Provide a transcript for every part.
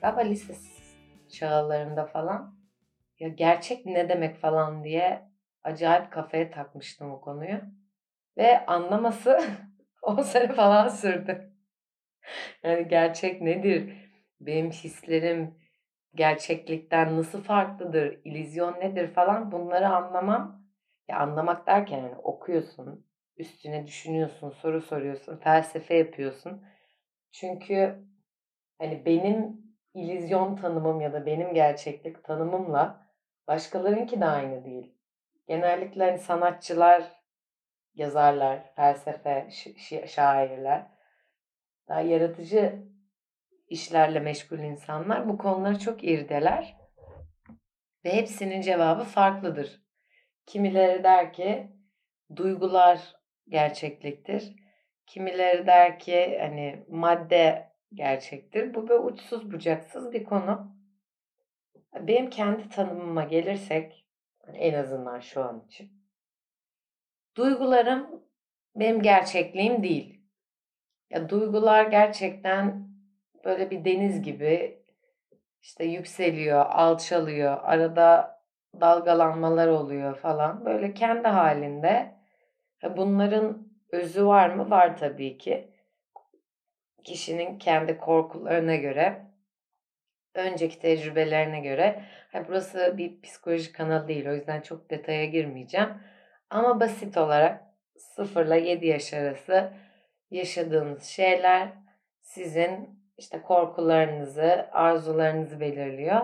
galiba lise çağlarında falan ya gerçek ne demek falan diye acayip kafaya takmıştım o konuyu. Ve anlaması 10 sene falan sürdü. Yani gerçek nedir? Benim hislerim gerçeklikten nasıl farklıdır? İllüzyon nedir falan bunları anlamam. Ya anlamak derken yani okuyorsun, üstüne düşünüyorsun, soru soruyorsun, felsefe yapıyorsun. Çünkü hani benim illüzyon tanımım ya da benim gerçeklik tanımımla başkalarınki de aynı değil. Genellikle hani sanatçılar, yazarlar, felsefe, şairler, daha yaratıcı işlerle meşgul insanlar bu konuları çok irdeler. Ve hepsinin cevabı farklıdır. Kimileri der ki duygular gerçekliktir. Kimileri der ki hani madde gerçektir. Bu böyle uçsuz bucaksız bir konu. Benim kendi tanımıma gelirsek en azından şu an için. Duygularım benim gerçekliğim değil. Ya duygular gerçekten böyle bir deniz gibi işte yükseliyor, alçalıyor, arada dalgalanmalar oluyor falan. Böyle kendi halinde. Bunların özü var mı? Var tabii ki. Kişinin kendi korkularına göre, önceki tecrübelerine göre. burası bir psikoloji kanalı değil. O yüzden çok detaya girmeyeceğim. Ama basit olarak 0 ile 7 yaş arası yaşadığınız şeyler sizin işte korkularınızı, arzularınızı belirliyor.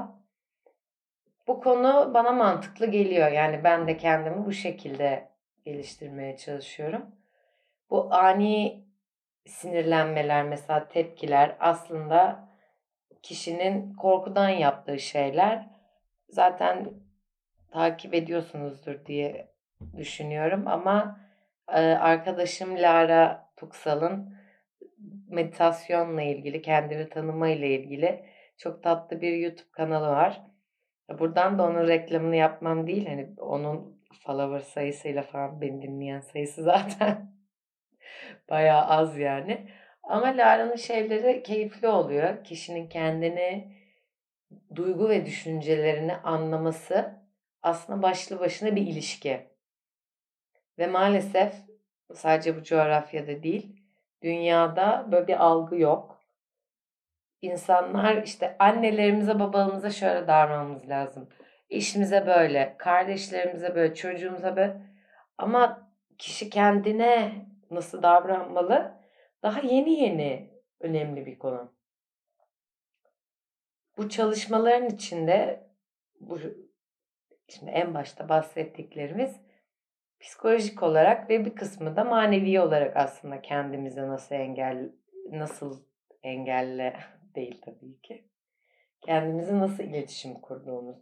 Bu konu bana mantıklı geliyor. Yani ben de kendimi bu şekilde geliştirmeye çalışıyorum. Bu ani sinirlenmeler mesela tepkiler aslında kişinin korkudan yaptığı şeyler. Zaten takip ediyorsunuzdur diye düşünüyorum ama arkadaşım Lara Tuksal'ın meditasyonla ilgili, kendini tanıma ile ilgili çok tatlı bir YouTube kanalı var. Buradan da onun reklamını yapmam değil. Hani onun follower sayısıyla falan beni dinleyen sayısı zaten bayağı az yani. Ama Lara'nın şeyleri keyifli oluyor. Kişinin kendini, duygu ve düşüncelerini anlaması aslında başlı başına bir ilişki. Ve maalesef sadece bu coğrafyada değil, dünyada böyle bir algı yok. İnsanlar işte annelerimize, babalarımıza şöyle davranmamız lazım. Eşimize böyle, kardeşlerimize böyle, çocuğumuza böyle. Ama kişi kendine nasıl davranmalı? Daha yeni yeni önemli bir konu. Bu çalışmaların içinde bu şimdi en başta bahsettiklerimiz psikolojik olarak ve bir kısmı da manevi olarak aslında kendimize nasıl engel nasıl engelle değil tabii ki. Kendimizi nasıl iletişim kurduğumuz.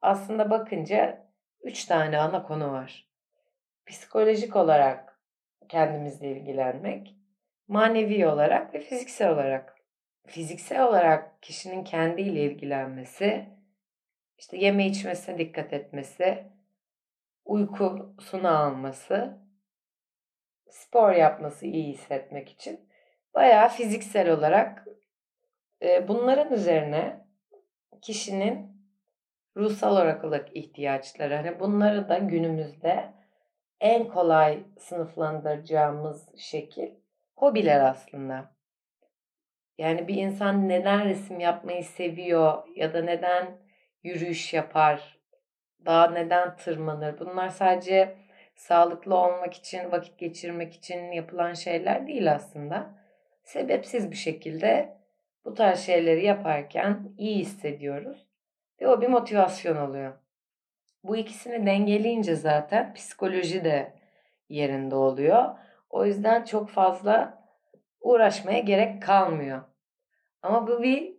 Aslında bakınca üç tane ana konu var. Psikolojik olarak kendimizle ilgilenmek, manevi olarak ve fiziksel olarak. Fiziksel olarak kişinin kendiyle ilgilenmesi, işte yeme içmesine dikkat etmesi, uykusunu alması, spor yapması iyi hissetmek için bayağı fiziksel olarak bunların üzerine kişinin ruhsal olarak ihtiyaçları hani bunları da günümüzde en kolay sınıflandıracağımız şekil hobiler aslında. Yani bir insan neden resim yapmayı seviyor ya da neden yürüyüş yapar Dağa neden tırmanır? Bunlar sadece sağlıklı olmak için, vakit geçirmek için yapılan şeyler değil aslında. Sebepsiz bir şekilde bu tarz şeyleri yaparken iyi hissediyoruz ve o bir motivasyon oluyor. Bu ikisini dengeleyince zaten psikoloji de yerinde oluyor. O yüzden çok fazla uğraşmaya gerek kalmıyor. Ama bu bir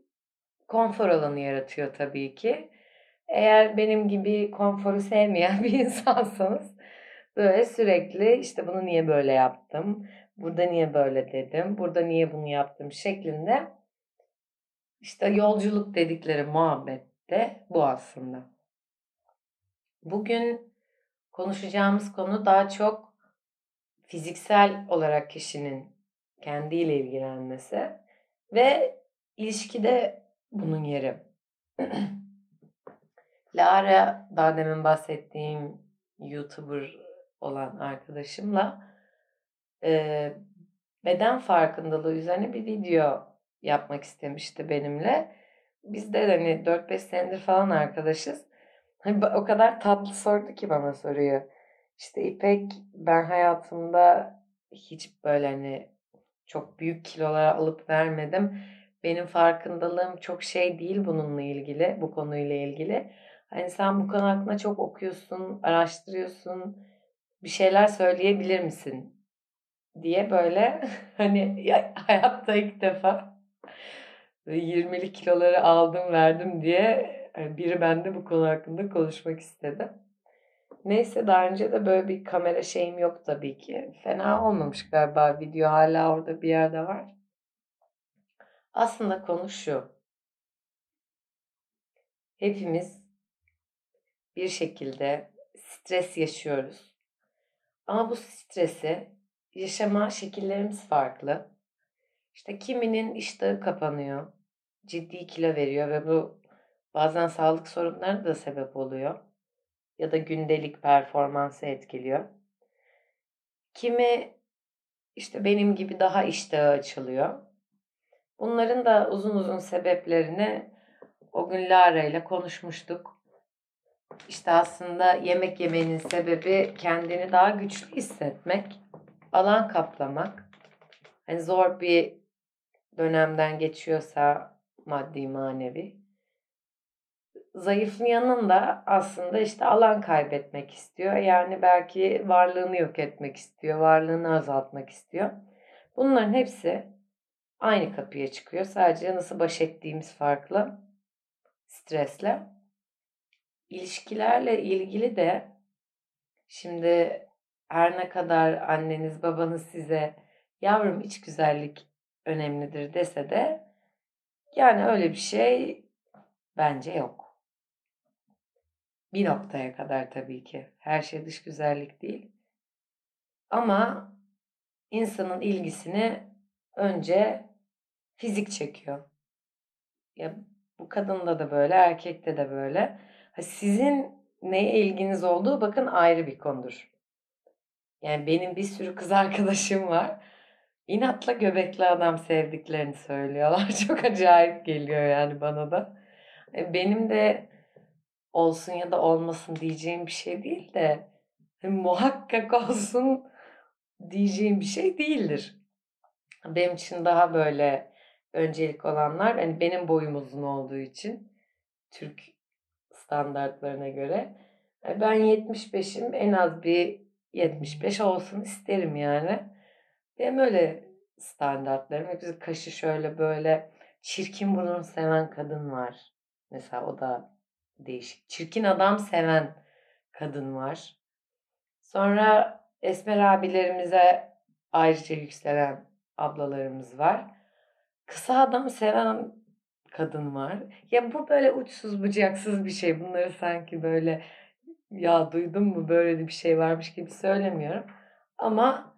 konfor alanı yaratıyor tabii ki. Eğer benim gibi konforu sevmeyen bir insansanız böyle sürekli işte bunu niye böyle yaptım, burada niye böyle dedim, burada niye bunu yaptım şeklinde işte yolculuk dedikleri muhabbette bu aslında. Bugün konuşacağımız konu daha çok fiziksel olarak kişinin kendiyle ilgilenmesi ve ilişkide bunun yeri. Lara daha demin bahsettiğim YouTuber olan arkadaşımla e, beden farkındalığı üzerine bir video yapmak istemişti benimle. Biz de hani 4-5 senedir falan arkadaşız. Hani o kadar tatlı sordu ki bana soruyu. İşte İpek ben hayatımda hiç böyle hani çok büyük kilolara alıp vermedim. Benim farkındalığım çok şey değil bununla ilgili, bu konuyla ilgili. Hani sen bu konu hakkında çok okuyorsun, araştırıyorsun. Bir şeyler söyleyebilir misin? diye böyle hani hayatta ilk defa 20'li kiloları aldım verdim diye biri bende bu konu hakkında konuşmak istedi. Neyse daha önce de böyle bir kamera şeyim yok tabii ki. Fena olmamış galiba video hala orada bir yerde var. Aslında konu şu. Hepimiz bir şekilde stres yaşıyoruz. Ama bu stresi yaşama şekillerimiz farklı. İşte kiminin iştahı kapanıyor, ciddi kilo veriyor ve bu bazen sağlık sorunlarına da sebep oluyor. Ya da gündelik performansı etkiliyor. Kimi işte benim gibi daha iştahı açılıyor. Bunların da uzun uzun sebeplerini o gün Lara ile konuşmuştuk. İşte aslında yemek yemenin sebebi kendini daha güçlü hissetmek, alan kaplamak. Hani zor bir dönemden geçiyorsa maddi manevi. Zayıfın yanında aslında işte alan kaybetmek istiyor. Yani belki varlığını yok etmek istiyor, varlığını azaltmak istiyor. Bunların hepsi aynı kapıya çıkıyor. Sadece nasıl baş ettiğimiz farklı stresle. İlişkilerle ilgili de şimdi her ne kadar anneniz babanız size yavrum iç güzellik önemlidir dese de yani öyle bir şey bence yok. Bir noktaya kadar tabii ki. Her şey dış güzellik değil. Ama insanın ilgisini önce fizik çekiyor. Ya bu kadında da böyle, erkekte de böyle. Sizin neye ilginiz olduğu bakın ayrı bir konudur. Yani benim bir sürü kız arkadaşım var. İnatla göbekli adam sevdiklerini söylüyorlar. Çok acayip geliyor yani bana da. E, benim de olsun ya da olmasın diyeceğim bir şey değil de muhakkak olsun diyeceğim bir şey değildir. Benim için daha böyle öncelik olanlar hani benim boyum uzun olduğu için Türk standartlarına göre e, ben 75'im en az bir 75 olsun isterim yani. Benim öyle standartlarım. Hepsi kaşı şöyle böyle çirkin burun seven kadın var. Mesela o da değişik. Çirkin adam seven kadın var. Sonra Esmer abilerimize ayrıca yükselen ablalarımız var. Kısa adam seven kadın var. Ya bu böyle uçsuz bucaksız bir şey. Bunları sanki böyle ya duydun mu böyle bir şey varmış gibi söylemiyorum. Ama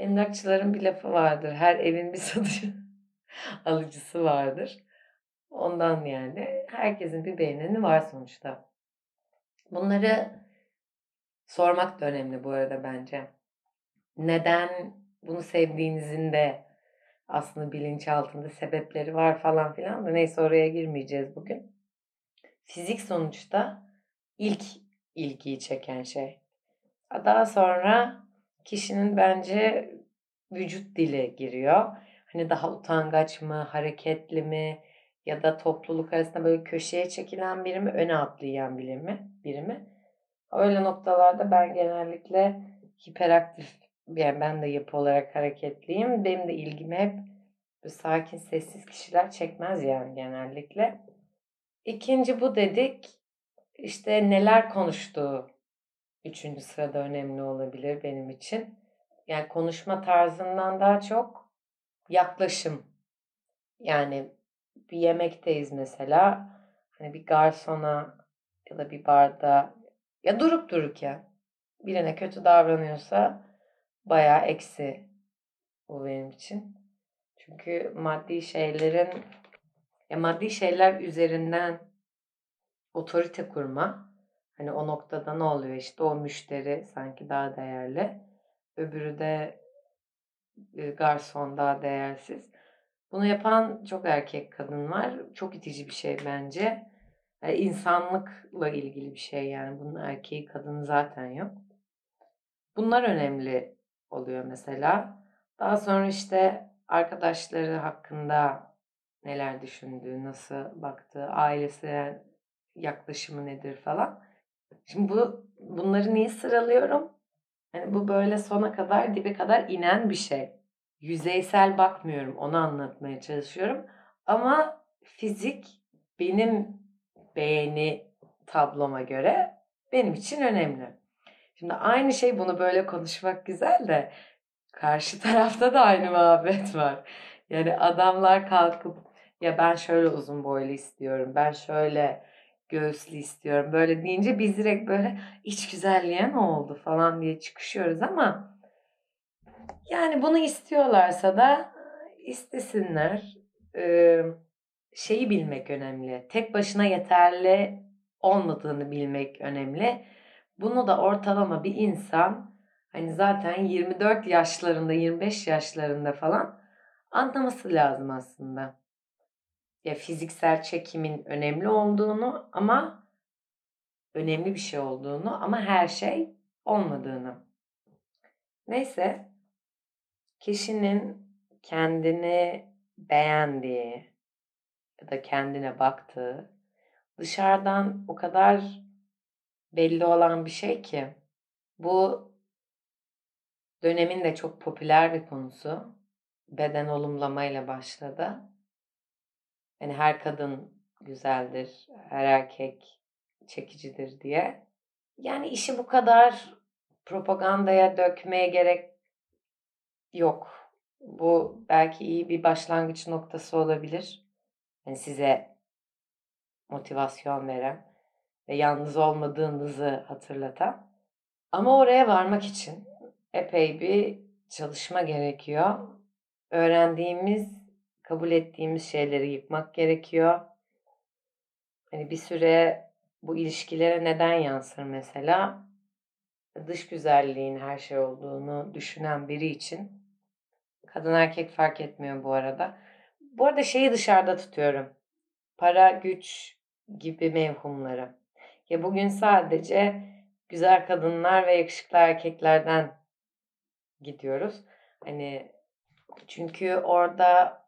emlakçıların bir lafı vardır. Her evin bir satıcı alıcısı vardır. Ondan yani herkesin bir beğeneni var sonuçta. Bunları sormak da önemli bu arada bence. Neden bunu sevdiğinizin de aslında bilinçaltında sebepleri var falan filan da neyse oraya girmeyeceğiz bugün. Fizik sonuçta ilk ilgiyi çeken şey. Daha sonra kişinin bence vücut dili giriyor. Hani daha utangaç mı, hareketli mi ya da topluluk arasında böyle köşeye çekilen biri mi, öne atlayan biri mi? Biri mi? Öyle noktalarda ben genellikle hiperaktif yani ben de yapı olarak hareketliyim. Benim de ilgimi hep sakin, sessiz kişiler çekmez yani genellikle. İkinci bu dedik. İşte neler konuştuğu üçüncü sırada önemli olabilir benim için. Yani konuşma tarzından daha çok yaklaşım. Yani bir yemekteyiz mesela. Hani bir garsona ya da bir barda ya durup dururken birine kötü davranıyorsa bayağı eksi bu benim için. Çünkü maddi şeylerin Ya maddi şeyler üzerinden otorite kurma. Hani o noktada ne oluyor işte o müşteri sanki daha değerli. Öbürü de e, garson daha değersiz. Bunu yapan çok erkek kadın var. Çok itici bir şey bence. Yani insanlıkla ilgili bir şey yani. Bunun erkeği kadını zaten yok. Bunlar önemli oluyor mesela. Daha sonra işte arkadaşları hakkında neler düşündüğü, nasıl baktığı, ailesine yaklaşımı nedir falan. Şimdi bu bunları niye sıralıyorum? Yani bu böyle sona kadar dibe kadar inen bir şey. Yüzeysel bakmıyorum, onu anlatmaya çalışıyorum. Ama fizik benim beğeni tabloma göre benim için önemli. Şimdi aynı şey bunu böyle konuşmak güzel de karşı tarafta da aynı muhabbet var. Yani adamlar kalkıp ya ben şöyle uzun boylu istiyorum, ben şöyle göğüslü istiyorum böyle deyince biz direkt böyle iç güzelliğe ne oldu falan diye çıkışıyoruz ama yani bunu istiyorlarsa da istesinler. Ee, şeyi bilmek önemli. Tek başına yeterli olmadığını bilmek önemli. Bunu da ortalama bir insan hani zaten 24 yaşlarında 25 yaşlarında falan anlaması lazım aslında. Ya fiziksel çekimin önemli olduğunu ama önemli bir şey olduğunu ama her şey olmadığını. Neyse kişinin kendini beğendiği ya da kendine baktığı dışarıdan o kadar belli olan bir şey ki bu dönemin de çok popüler bir konusu. Beden olumlamayla başladı. Yani her kadın güzeldir, her erkek çekicidir diye. Yani işi bu kadar propagandaya dökmeye gerek yok. Bu belki iyi bir başlangıç noktası olabilir. Yani size motivasyon veren ve yalnız olmadığınızı hatırlatan. Ama oraya varmak için epey bir çalışma gerekiyor. Öğrendiğimiz, kabul ettiğimiz şeyleri yıkmak gerekiyor. Hani bir süre bu ilişkilere neden yansır mesela? Dış güzelliğin her şey olduğunu düşünen biri için kadın erkek fark etmiyor bu arada. Bu arada şeyi dışarıda tutuyorum. Para, güç gibi mevhumları. Ya bugün sadece güzel kadınlar ve yakışıklı erkeklerden gidiyoruz. Hani çünkü orada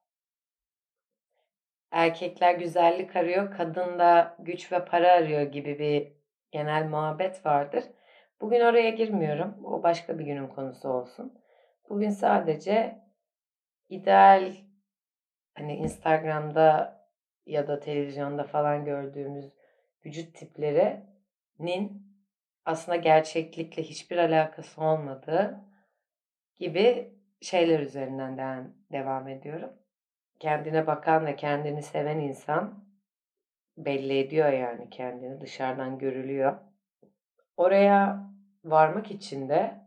erkekler güzellik arıyor, kadın da güç ve para arıyor gibi bir genel muhabbet vardır. Bugün oraya girmiyorum. O başka bir günün konusu olsun. Bugün sadece ideal hani Instagram'da ya da televizyonda falan gördüğümüz vücut tiplerinin aslında gerçeklikle hiçbir alakası olmadığı gibi şeyler üzerinden devam ediyorum. Kendine bakan ve kendini seven insan belli ediyor yani kendini dışarıdan görülüyor. Oraya varmak için de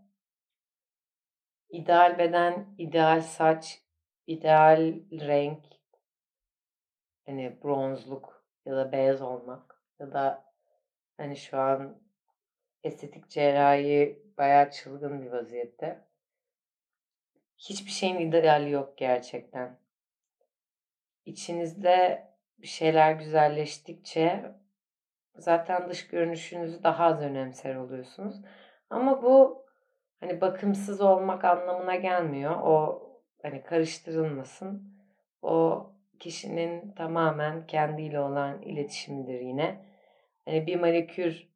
ideal beden, ideal saç, ideal renk, hani bronzluk ya da beyaz olmak ya da hani şu an estetik cerrahi bayağı çılgın bir vaziyette. Hiçbir şeyin ideali yok gerçekten. İçinizde bir şeyler güzelleştikçe zaten dış görünüşünüzü daha az önemser oluyorsunuz. Ama bu hani bakımsız olmak anlamına gelmiyor. O hani karıştırılmasın. O kişinin tamamen kendiyle olan iletişimidir yine. Hani bir manikür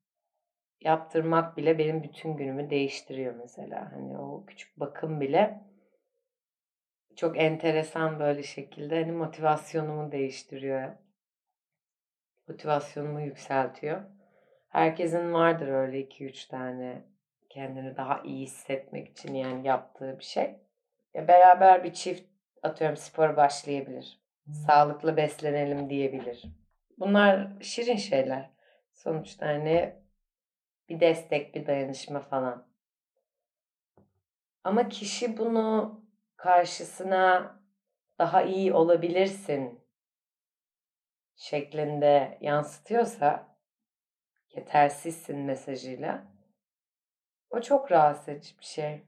yaptırmak bile benim bütün günümü değiştiriyor mesela. Hani o küçük bakım bile çok enteresan böyle şekilde hani motivasyonumu değiştiriyor. Motivasyonumu yükseltiyor. Herkesin vardır öyle 2-3 tane kendini daha iyi hissetmek için yani yaptığı bir şey. Ya beraber bir çift atıyorum spor başlayabilir. Sağlıklı beslenelim diyebilir. Bunlar şirin şeyler. Sonuçta hani bir destek, bir dayanışma falan. Ama kişi bunu karşısına daha iyi olabilirsin şeklinde yansıtıyorsa yetersizsin mesajıyla o çok rahatsız edici bir şey.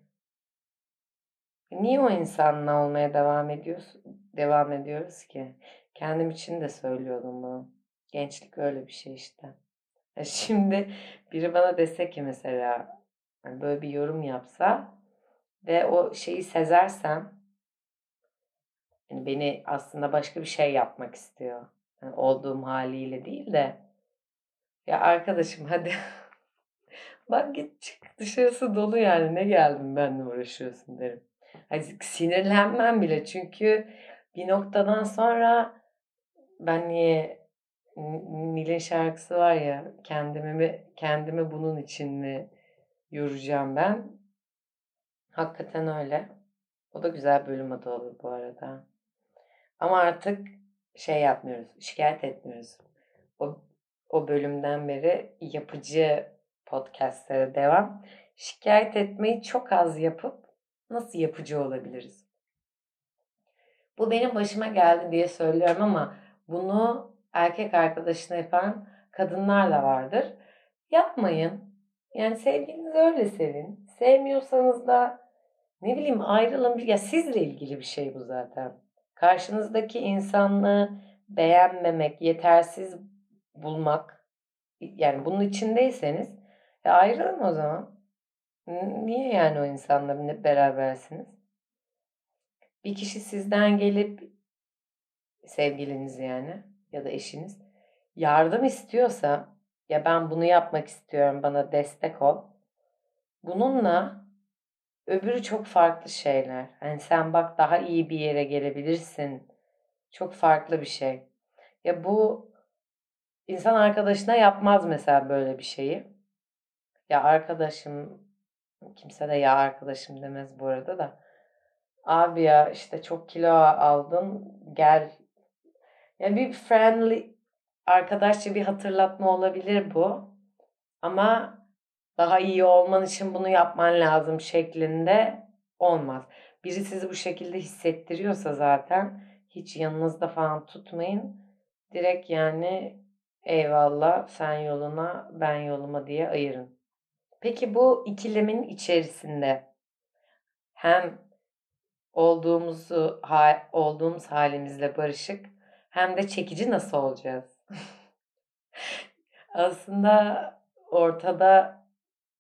Niye o insanla olmaya devam ediyoruz, devam ediyoruz ki? Kendim için de söylüyordum bunu. Gençlik öyle bir şey işte. Şimdi biri bana dese ki mesela hani böyle bir yorum yapsa ve o şeyi sezersem yani beni aslında başka bir şey yapmak istiyor. Yani olduğum haliyle değil de ya arkadaşım hadi bak git çık dışarısı dolu yani ne geldim benle uğraşıyorsun derim. Hani sinirlenmem bile çünkü bir noktadan sonra ben niye Nil'in şarkısı var ya kendimi mi kendimi bunun için mi yoracağım ben. Hakikaten öyle. O da güzel bölüm adı olur bu arada. Ama artık şey yapmıyoruz. Şikayet etmiyoruz. O, o bölümden beri yapıcı podcastlere devam. Şikayet etmeyi çok az yapıp nasıl yapıcı olabiliriz? Bu benim başıma geldi diye söylüyorum ama bunu erkek arkadaşına yapan kadınlar da vardır. Yapmayın. Yani sevgilinizi öyle sevin. Sevmiyorsanız da ne bileyim ayrılın. Ya sizle ilgili bir şey bu zaten. Karşınızdaki insanlığı beğenmemek, yetersiz bulmak. Yani bunun içindeyseniz ya ayrılın o zaman. Niye yani o insanla berabersiniz? Bir kişi sizden gelip sevgiliniz yani ya da eşiniz yardım istiyorsa ya ben bunu yapmak istiyorum bana destek ol. Bununla öbürü çok farklı şeyler. Hani sen bak daha iyi bir yere gelebilirsin. Çok farklı bir şey. Ya bu insan arkadaşına yapmaz mesela böyle bir şeyi. Ya arkadaşım kimse de ya arkadaşım demez bu arada da. Abi ya işte çok kilo aldın gel yani bir friendly, arkadaşça bir hatırlatma olabilir bu. Ama daha iyi olman için bunu yapman lazım şeklinde olmaz. Biri sizi bu şekilde hissettiriyorsa zaten hiç yanınızda falan tutmayın. Direkt yani eyvallah sen yoluna ben yoluma diye ayırın. Peki bu ikilemin içerisinde hem olduğumuzu olduğumuz halimizle barışık hem de çekici nasıl olacağız? Aslında ortada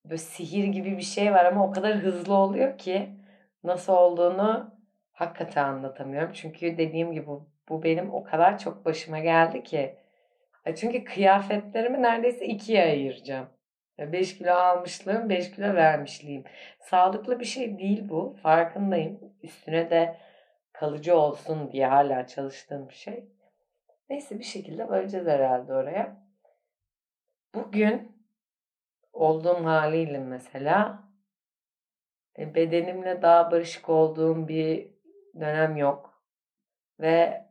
böyle sihir gibi bir şey var ama o kadar hızlı oluyor ki nasıl olduğunu hakikaten anlatamıyorum. Çünkü dediğim gibi bu, benim o kadar çok başıma geldi ki. Çünkü kıyafetlerimi neredeyse ikiye ayıracağım. 5 kilo almışlığım, 5 kilo vermişliğim. Sağlıklı bir şey değil bu. Farkındayım. Üstüne de kalıcı olsun diye hala çalıştığım bir şey. Neyse bir şekilde varacağız herhalde oraya. Bugün olduğum haliyle mesela e, bedenimle daha barışık olduğum bir dönem yok. Ve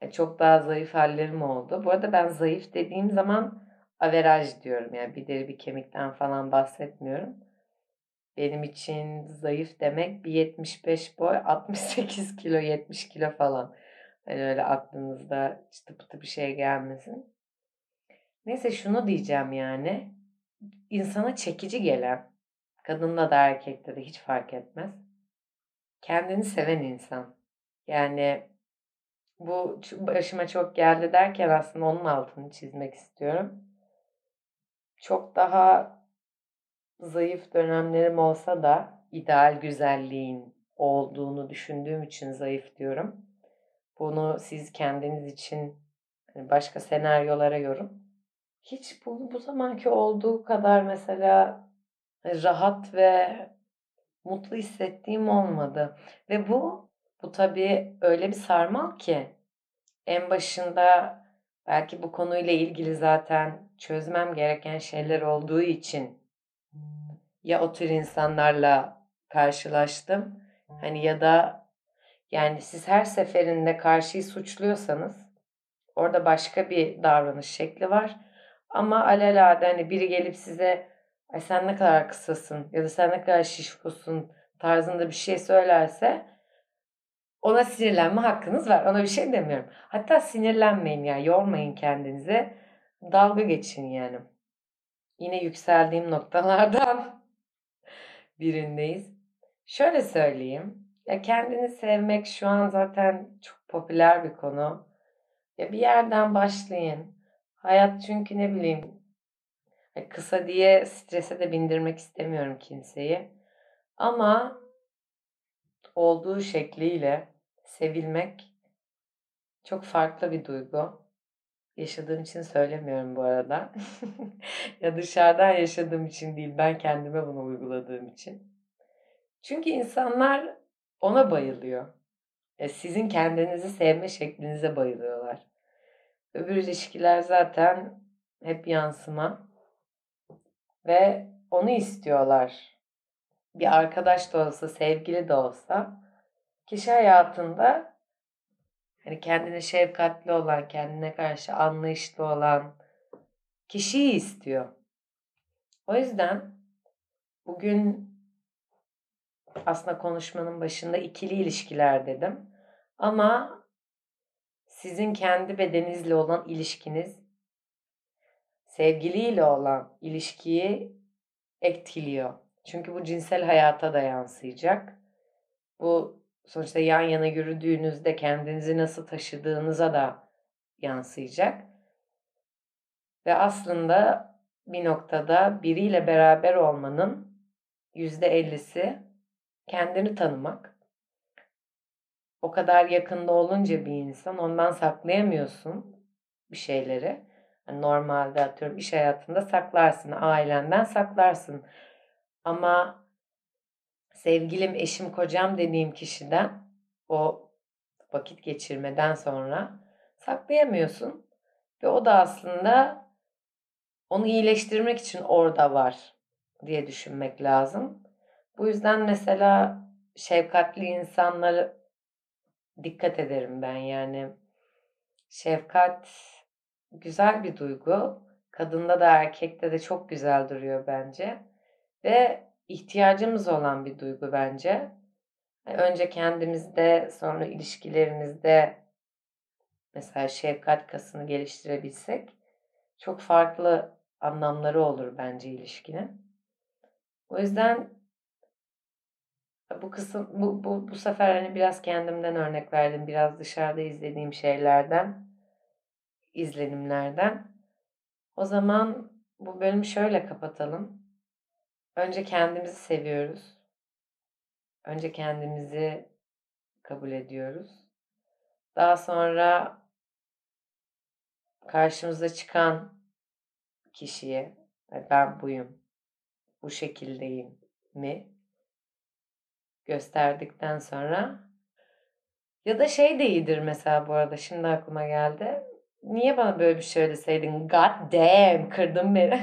e, çok daha zayıf hallerim oldu. Bu arada ben zayıf dediğim zaman averaj diyorum. Yani bir deri bir kemikten falan bahsetmiyorum. Benim için zayıf demek bir 75 boy 68 kilo 70 kilo falan. Hani öyle aklınızda çıtı pıtı bir şey gelmesin. Neyse şunu diyeceğim yani. İnsana çekici gelen, kadında da erkekte de hiç fark etmez. Kendini seven insan. Yani bu başıma çok geldi derken aslında onun altını çizmek istiyorum. Çok daha zayıf dönemlerim olsa da ideal güzelliğin olduğunu düşündüğüm için zayıf diyorum. Bunu siz kendiniz için hani başka senaryolara yorum. Hiç bu, bu zamanki olduğu kadar mesela rahat ve mutlu hissettiğim olmadı. Ve bu bu tabii öyle bir sarmal ki en başında belki bu konuyla ilgili zaten çözmem gereken şeyler olduğu için ya o tür insanlarla karşılaştım hani ya da yani siz her seferinde karşıyı suçluyorsanız orada başka bir davranış şekli var. Ama alelade hani biri gelip size ay sen ne kadar kısasın ya da sen ne kadar şişkosun tarzında bir şey söylerse Ona sinirlenme hakkınız var. Ona bir şey demiyorum. Hatta sinirlenmeyin ya. Yormayın kendinize. Dalga geçin yani. Yine yükseldiğim noktalardan birindeyiz. Şöyle söyleyeyim. Ya kendini sevmek şu an zaten çok popüler bir konu. Ya bir yerden başlayın. Hayat çünkü ne bileyim kısa diye strese de bindirmek istemiyorum kimseyi. Ama olduğu şekliyle sevilmek çok farklı bir duygu. Yaşadığım için söylemiyorum bu arada. ya dışarıdan yaşadığım için değil, ben kendime bunu uyguladığım için. Çünkü insanlar ona bayılıyor. Ya sizin kendinizi sevme şeklinize bayılıyorlar. Öbür ilişkiler zaten hep yansıma. Ve onu istiyorlar. Bir arkadaş da olsa, sevgili de olsa kişi hayatında hani kendine şefkatli olan, kendine karşı anlayışlı olan kişiyi istiyor. O yüzden bugün aslında konuşmanın başında ikili ilişkiler dedim. Ama sizin kendi bedeninizle olan ilişkiniz sevgiliyle olan ilişkiyi etkiliyor. Çünkü bu cinsel hayata da yansıyacak. Bu sonuçta yan yana yürüdüğünüzde kendinizi nasıl taşıdığınıza da yansıyacak. Ve aslında bir noktada biriyle beraber olmanın yüzde ellisi kendini tanımak. O kadar yakında olunca bir insan ondan saklayamıyorsun bir şeyleri. Yani normalde atıyorum iş hayatında saklarsın, ailenden saklarsın. Ama sevgilim, eşim, kocam dediğim kişiden o vakit geçirmeden sonra saklayamıyorsun. Ve o da aslında onu iyileştirmek için orada var diye düşünmek lazım. Bu yüzden mesela şefkatli insanları dikkat ederim ben yani. Şefkat güzel bir duygu. Kadında da erkekte de çok güzel duruyor bence. Ve ihtiyacımız olan bir duygu bence. Önce kendimizde sonra ilişkilerimizde mesela şefkat kasını geliştirebilsek çok farklı anlamları olur bence ilişkinin. O yüzden bu kısım bu, bu, bu sefer hani biraz kendimden örnek verdim. Biraz dışarıda izlediğim şeylerden, izlenimlerden. O zaman bu bölümü şöyle kapatalım. Önce kendimizi seviyoruz. Önce kendimizi kabul ediyoruz. Daha sonra karşımıza çıkan kişiye ben buyum, bu şekildeyim mi gösterdikten sonra ya da şey de iyidir mesela bu arada şimdi aklıma geldi. Niye bana böyle bir şey söyleseydin? God damn kırdın beni.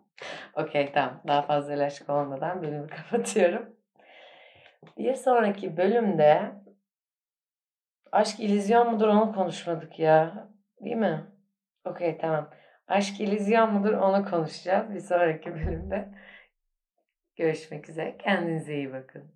Okey tamam daha fazla ilaçlık olmadan bölümü kapatıyorum. Bir sonraki bölümde aşk ilizyon mudur onu konuşmadık ya. Değil mi? Okey tamam. Aşk ilizyon mudur onu konuşacağız bir sonraki bölümde. Görüşmek üzere. Kendinize iyi bakın.